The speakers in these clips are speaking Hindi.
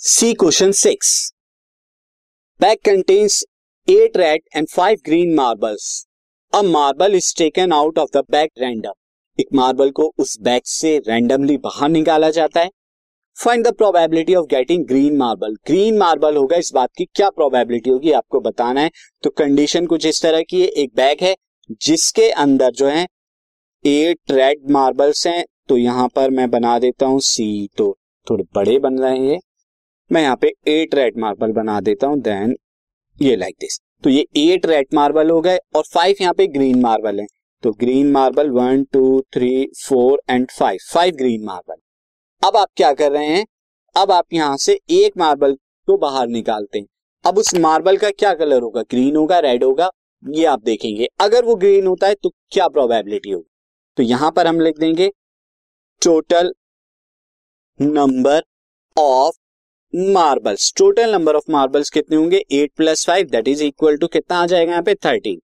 C question six bag contains eight red and five green marbles a marble is taken out of the bag random एक मार्बल को उस बैग से रैंडमली बाहर निकाला जाता है। Find the probability of getting green marble green marble होगा इस बात की क्या प्रोबेबिलिटी होगी आपको बताना है। तो कंडीशन कुछ इस तरह की है। एक बैग है, जिसके अंदर जो है एट रेड मार्बल्स हैं। तो यहाँ पर मैं बना देता हूँ सी तो थोड़े बड़े बन रहे हैं मैं यहाँ पे एट रेड मार्बल बना देता हूँ देन ये लाइक दिस तो ये एट रेड मार्बल हो गए और फाइव यहाँ पे ग्रीन मार्बल है। तो green marble one two three four and five five green marble अब आप क्या कर रहे हैं? अब आप यहाँ से एक मार्बल को बाहर निकालते हैं। अब उस मार्बल का क्या कलर होगा? ग्रीन होगा रेड होगा? ये आप देखेंगे। अगर वो ग्रीन होता है तो क्या प्रोबेबिलिटी होगी? तो यहाँ पर हम लिख देंगे total number of marbles total number of marbles कितने होंगे? Eight plus five that is equal to कितना आ जाएगा यहाँ पे? थर्टीन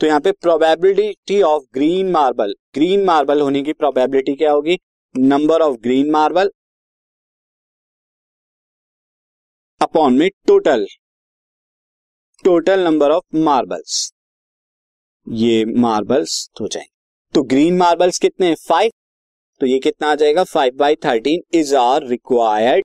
तो यहाँ पे probability of green marble green marble होने की प्रोबेबिलिटी क्या होगी? Number of green marble upon में total total number of marbles ये मार्बल्स हो जाएँगे. तो ग्रीन मार्बल्स कितने फाइव तो ये कितना आ जाएगा? Five by thirteen is our required